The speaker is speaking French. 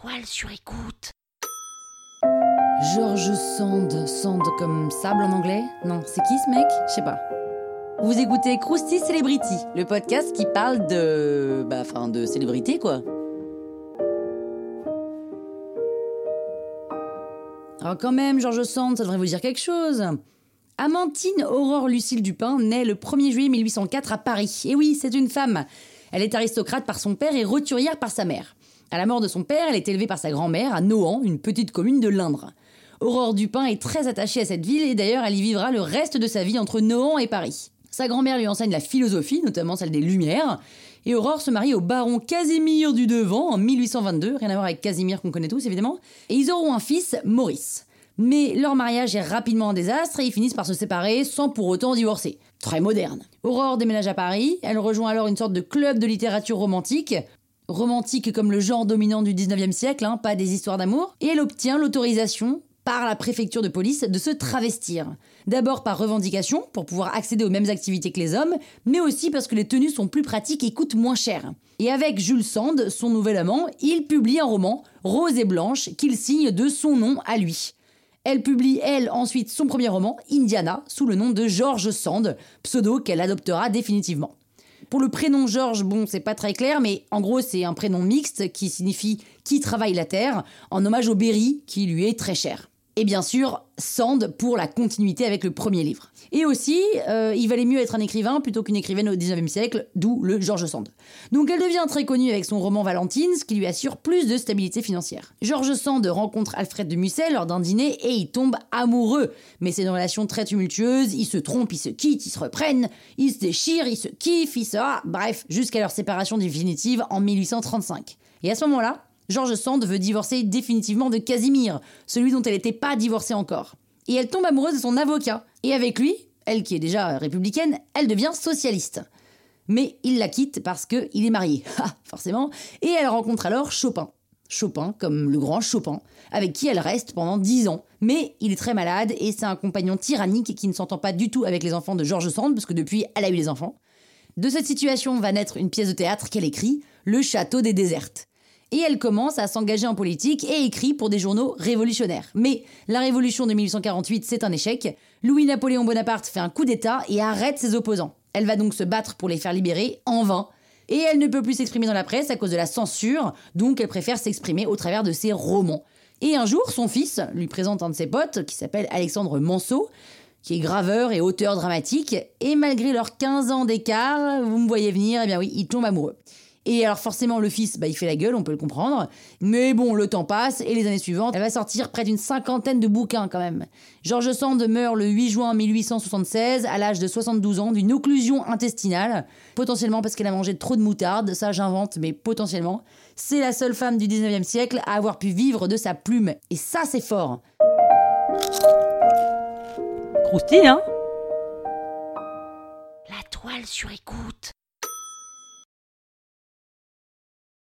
toile sur écoute. George Sand, Sand comme sable en anglais? Non, c'est qui ce mec? Je sais pas. Vous écoutez Krusty Celebrity, le podcast qui parle de. Bah, enfin, de célébrité quoi. Alors, quand même, George Sand, ça devrait vous dire quelque chose. Amantine Aurore Lucille Dupin naît le 1er juillet 1804 à Paris. Et oui, c'est une femme. Elle est aristocrate par son père et roturière par sa mère. À la mort de son père, elle est élevée par sa grand-mère à Nohant, une petite commune de l'Indre. Aurore Dupin est très attachée à cette ville et d'ailleurs elle y vivra le reste de sa vie entre Nohant et Paris. Sa grand-mère lui enseigne la philosophie, notamment celle des Lumières, et Aurore se marie au baron Casimir du Devant en 1822, rien à voir avec Casimir qu'on connaît tous évidemment, et ils auront un fils, Maurice. Mais leur mariage est rapidement un désastre et ils finissent par se séparer sans pour autant divorcer. Très moderne. Aurore déménage à Paris, elle rejoint alors une sorte de club de littérature romantique, romantique comme le genre dominant du 19e siècle, hein, pas des histoires d'amour, et elle obtient l'autorisation par la préfecture de police de se travestir. D'abord par revendication, pour pouvoir accéder aux mêmes activités que les hommes, mais aussi parce que les tenues sont plus pratiques et coûtent moins cher. Et avec Jules Sand, son nouvel amant, il publie un roman, Rose et Blanche, qu'il signe de son nom à lui. Elle publie, elle, ensuite son premier roman, Indiana, sous le nom de George Sand, pseudo qu'elle adoptera définitivement. Pour le prénom Georges, bon, c'est pas très clair, mais en gros, c'est un prénom mixte qui signifie qui travaille la terre, en hommage au Berry, qui lui est très cher. Et bien sûr, Sand pour la continuité avec le premier livre. Et aussi, euh, il valait mieux être un écrivain plutôt qu'une écrivaine au 19e siècle, d'où le George Sand. Donc elle devient très connue avec son roman Valentine, ce qui lui assure plus de stabilité financière. George Sand rencontre Alfred de Musset lors d'un dîner et il tombe amoureux. Mais c'est une relation très tumultueuse, ils se trompent, ils se quittent, ils se reprennent, ils se déchirent, ils se kiffent, ils se... Ah, bref, jusqu'à leur séparation définitive en 1835. Et à ce moment-là, George Sand veut divorcer définitivement de Casimir, celui dont elle n'était pas divorcée encore. Et elle tombe amoureuse de son avocat. Et avec lui, elle qui est déjà républicaine, elle devient socialiste. Mais il la quitte parce qu'il est marié, ah, forcément, et elle rencontre alors Chopin. Chopin, comme le grand Chopin, avec qui elle reste pendant dix ans. Mais il est très malade et c'est un compagnon tyrannique qui ne s'entend pas du tout avec les enfants de George Sand, parce que depuis, elle a eu les enfants. De cette situation va naître une pièce de théâtre qu'elle écrit, Le Château des Désertes et elle commence à s'engager en politique et écrit pour des journaux révolutionnaires. Mais la révolution de 1848, c'est un échec. Louis-Napoléon Bonaparte fait un coup d'État et arrête ses opposants. Elle va donc se battre pour les faire libérer, en vain. Et elle ne peut plus s'exprimer dans la presse à cause de la censure, donc elle préfère s'exprimer au travers de ses romans. Et un jour, son fils lui présente un de ses potes, qui s'appelle Alexandre Manceau, qui est graveur et auteur dramatique, et malgré leurs 15 ans d'écart, vous me voyez venir, eh bien oui, il tombe amoureux. Et alors forcément, le fils, bah, il fait la gueule, on peut le comprendre. Mais bon, le temps passe et les années suivantes, elle va sortir près d'une cinquantaine de bouquins quand même. George Sand meurt le 8 juin 1876 à l'âge de 72 ans d'une occlusion intestinale, potentiellement parce qu'elle a mangé trop de moutarde, ça j'invente, mais potentiellement. C'est la seule femme du 19e siècle à avoir pu vivre de sa plume. Et ça, c'est fort. Croustille, hein? La toile sur écoute.